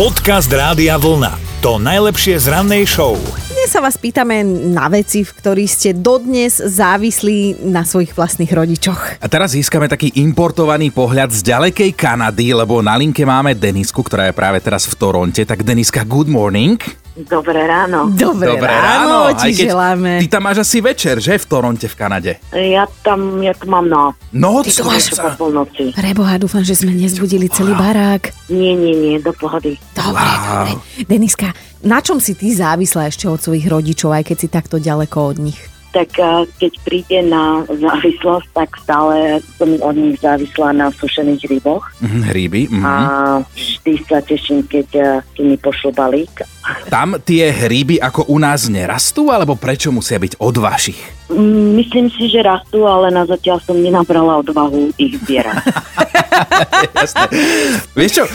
Podcast Rádia Vlna. To najlepšie z rannej show. Dnes sa vás pýtame na veci, v ktorých ste dodnes závislí na svojich vlastných rodičoch. A teraz získame taký importovaný pohľad z ďalekej Kanady, lebo na linke máme Denisku, ktorá je práve teraz v Toronte. Tak Deniska, good morning. Dobré ráno. Dobré, ráno, ti Aj keď želáme. Ty tam máš asi večer, že? V Toronte v Kanade. Ja tam, ja tu mám no. No, Ty to to máš po polnoci. Preboha, dúfam, že sme nezbudili celý barák. Nie, nie, nie, do pohody. Dobre, Wow. dobre. Deniska, na čom si ty závislá ešte od svojich rodičov, aj keď si takto ďaleko od nich? Tak keď príde na závislosť, tak stále som od nich závislá na sušených ryboch. Mhm, hríby. Mhm. A vždy sa teším, keď, keď mi pošlo balík. Tam tie hríby ako u nás nerastú, alebo prečo musia byť od vašich? Mm, Myslím si, že rastú, ale na zatiaľ som nenabrala odvahu ich zbierať. Jasné. Vieš čo, e,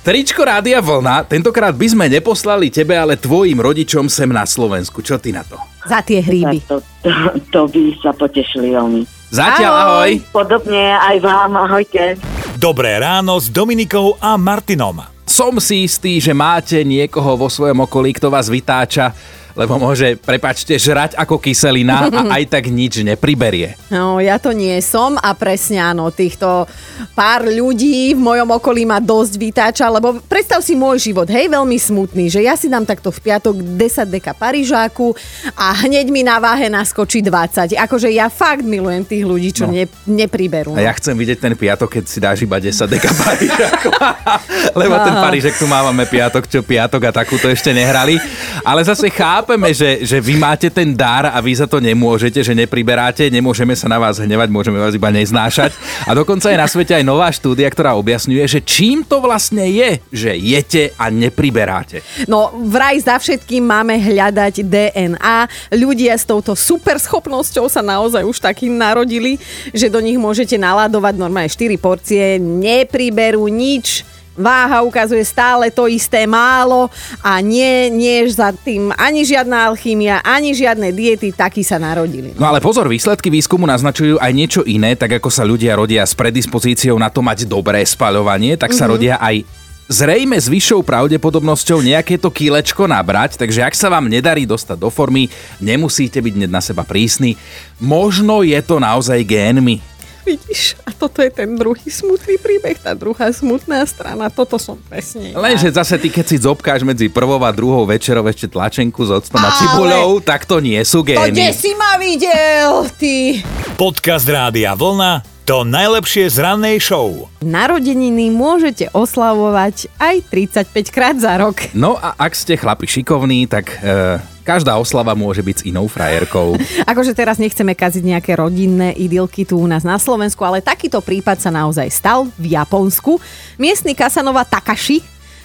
tričko Rádia Vlna, tentokrát by sme neposlali tebe, ale tvojim rodičom sem na Slovensku. Čo ty na to? Za tie hríby. To, to, to by sa potešili veľmi. Zatiaľ ahoj. Podobne aj vám, ahojte. Dobré ráno s Dominikou a Martinom. Som si istý, že máte niekoho vo svojom okolí, kto vás vytáča, lebo môže, prepačte, žrať ako kyselina a aj tak nič nepriberie. No, ja to nie som a presne áno, týchto pár ľudí v mojom okolí ma dosť vytáča, lebo predstav si môj život, hej, veľmi smutný, že ja si dám takto v piatok 10 deka Parížáku a hneď mi na váhe naskočí 20. Akože ja fakt milujem tých ľudí, čo No. ne, nepriberú. A ja chcem vidieť ten piatok, keď si dáš iba 10 deka Parížakov. Lebo ten Parížek tu máme piatok, čo piatok a takúto ešte nehrali. Ale zase chápeme, že, že vy máte ten dar a vy za to nemôžete, že nepriberáte, nemôžeme sa na vás hnevať, môžeme vás iba neznášať. A dokonca je na svete aj nová štúdia, ktorá objasňuje, že čím to vlastne je, že jete a nepriberáte. No vraj za všetkým máme hľadať DNA. Ľudia s touto super schopnosťou sa naozaj už takým narodili, že do nich môžete naladovať normálne 4 porcie, nepriberú nič. Váha ukazuje stále to isté málo a nie, nie je za tým ani žiadna alchymia, ani žiadne diety, takí sa narodili. No ale pozor, výsledky výskumu naznačujú aj niečo iné, tak ako sa ľudia rodia s predispozíciou na to mať dobré spaľovanie, tak sa rodia aj zrejme s vyššou pravdepodobnosťou nejaké to kilečko nabrať, takže ak sa vám nedarí dostať do formy, nemusíte byť hneď na seba prísni. Možno je to naozaj génmi. Vidíš, a toto je ten druhý smutný príbeh, tá druhá smutná strana, toto som presne. ja. Lenže zase ty, keď si zobkáš medzi prvou a druhou večerou ešte tlačenku s octom a Ale- cibuľou, tak to nie sú To kde gény. si ma videl, ty? Podcast Rádia Vlna. To najlepšie z rannej show. Narodeniny môžete oslavovať aj 35 krát za rok. No a ak ste chlapi šikovní, tak e, každá oslava môže byť s inou frajerkou. Akože teraz nechceme kaziť nejaké rodinné idylky tu u nás na Slovensku, ale takýto prípad sa naozaj stal v Japonsku. Miestny Kasanova Takashi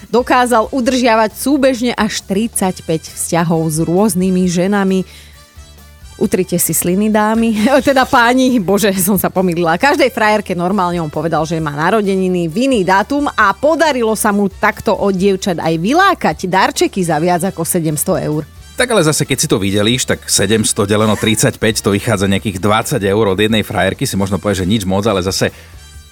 dokázal udržiavať súbežne až 35 vzťahov s rôznymi ženami. Utrite si sliny, dámy. Teda páni, bože, som sa pomýlila. Každej frajerke normálne on povedal, že má narodeniny v iný dátum a podarilo sa mu takto od dievčat aj vylákať darčeky za viac ako 700 eur. Tak ale zase, keď si to videlíš, tak 700 deleno 35, to vychádza nejakých 20 eur od jednej frajerky, si možno povie, že nič moc, ale zase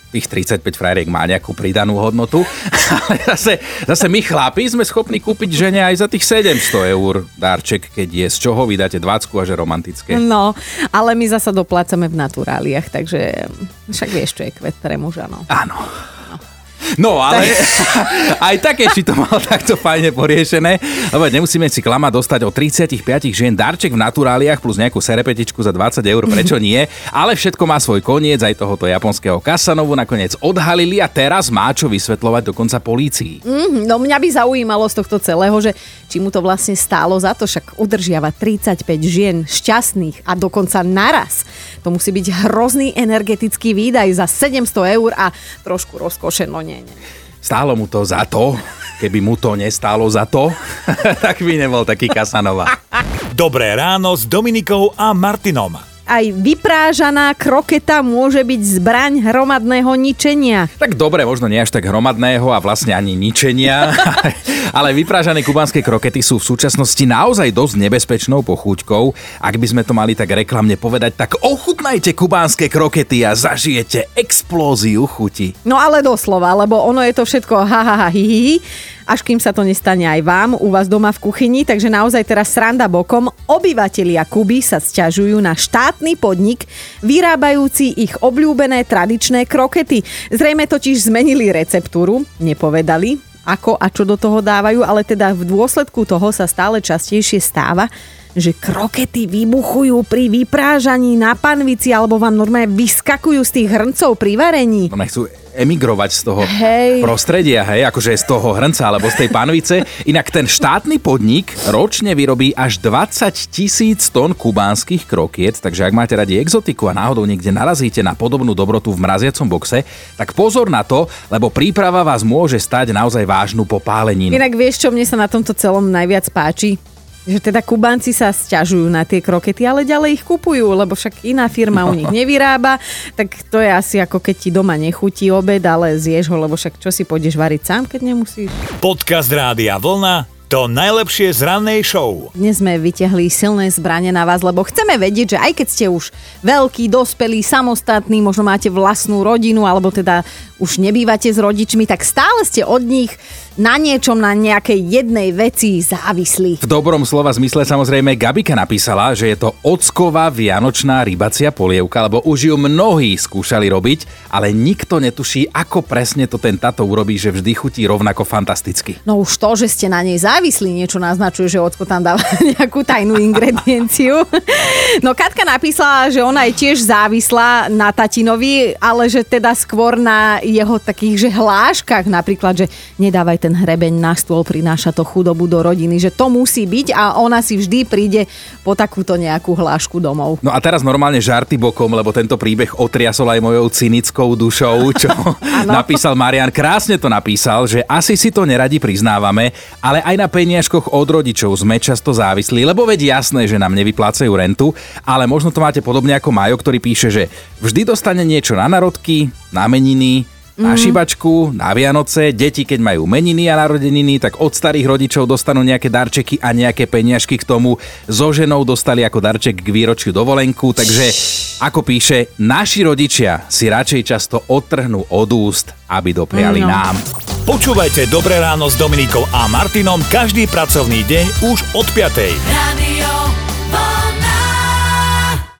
tých 35 frajeriek má nejakú pridanú hodnotu. Ale zase, zase my chlapi sme schopní kúpiť žene aj za tých 700 eur darček, keď je z čoho vydáte 20 a že romantické. No, ale my zasa doplácame v naturáliach, takže však vieš, čo je kvet pre muža, no. Áno. No, ale aj také si to mal takto fajne poriešené, lebo nemusíme si klama dostať o 35 žien darček v naturáliach plus nejakú serepetičku za 20 eur, prečo nie? Ale všetko má svoj koniec, aj tohoto japonského Kasanovu nakoniec odhalili a teraz má čo vysvetľovať dokonca polícii. Mhm, no mňa by zaujímalo z tohto celého, že či mu to vlastne stálo za to, však udržiava 35 žien šťastných a dokonca naraz. To musí byť hrozný energetický výdaj za 700 eur a trošku rozkoše, no nie, nie. Stálo mu to za to, keby mu to nestálo za to, tak by nebol taký Kasanova. Dobré ráno s Dominikou a Martinom. Aj vyprážaná kroketa môže byť zbraň hromadného ničenia. Tak dobre, možno nie až tak hromadného a vlastne ani ničenia, ale vyprážané kubanské krokety sú v súčasnosti naozaj dosť nebezpečnou pochúťkou. Ak by sme to mali tak reklamne povedať, tak ochutnajte kubánske krokety a zažijete explóziu chuti. No ale doslova, lebo ono je to všetko ha, ha, ha hi, hi, hi. Až kým sa to nestane aj vám, u vás doma v kuchyni. Takže naozaj teraz sranda bokom. Obyvatelia Kuby sa sťažujú na štátny podnik, vyrábajúci ich obľúbené tradičné krokety. Zrejme totiž zmenili receptúru, nepovedali, ako a čo do toho dávajú, ale teda v dôsledku toho sa stále častejšie stáva, že krokety vybuchujú pri vyprážaní na panvici alebo vám normálne vyskakujú z tých hrncov pri varení. Ono chcú emigrovať z toho Hej. prostredia, hej, akože z toho hrnca alebo z tej panvice. Inak ten štátny podnik ročne vyrobí až 20 tisíc tón kubánskych krokiet, takže ak máte radi exotiku a náhodou niekde narazíte na podobnú dobrotu v mraziacom boxe, tak pozor na to, lebo príprava vás môže stať naozaj vážnu popáleninu. Inak vieš, čo mne sa na tomto celom najviac páči? Že teda Kubánci sa sťažujú na tie krokety, ale ďalej ich kupujú, lebo však iná firma u nich nevyrába, tak to je asi ako keď ti doma nechutí obed, ale zješ ho, lebo však čo si pôjdeš variť sám, keď nemusíš. Podcast Rádia Vlna to najlepšie z rannej show. Dnes sme vyťahli silné zbranie na vás, lebo chceme vedieť, že aj keď ste už veľký, dospelí, samostatní, možno máte vlastnú rodinu, alebo teda už nebývate s rodičmi, tak stále ste od nich na niečom, na nejakej jednej veci závislí. V dobrom slova zmysle samozrejme Gabika napísala, že je to ocková vianočná rybacia polievka, lebo už ju mnohí skúšali robiť, ale nikto netuší, ako presne to ten tato urobí, že vždy chutí rovnako fantasticky. No už to, že ste na nej závislí, niečo naznačuje, že Ocko tam dáva nejakú tajnú ingredienciu. No Katka napísala, že ona je tiež závislá na tatinovi, ale že teda skôr na jeho takých, že hláškach, napríklad, že nedávaj ten hrebeň na stôl, prináša to chudobu do rodiny, že to musí byť a ona si vždy príde po takúto nejakú hlášku domov. No a teraz normálne žarty bokom, lebo tento príbeh otriasol aj mojou cynickou dušou, čo napísal Marian. Krásne to napísal, že asi si to neradi priznávame, ale aj na peniažkoch od rodičov sme často závislí, lebo veď jasné, že nám nevyplácajú rentu, ale možno to máte podobne ako Majo, ktorý píše, že vždy dostane niečo na narodky, na meniny, na šibačku, na Vianoce, deti keď majú meniny a narodeniny, tak od starých rodičov dostanú nejaké darčeky a nejaké peniažky k tomu. So ženou dostali ako darček k výročiu dovolenku, takže ako píše, naši rodičia si radšej často odtrhnú od úst, aby dopriali No. nám. Počúvajte Dobré ráno s Dominikou a Martinom každý pracovný deň už od 5. Radio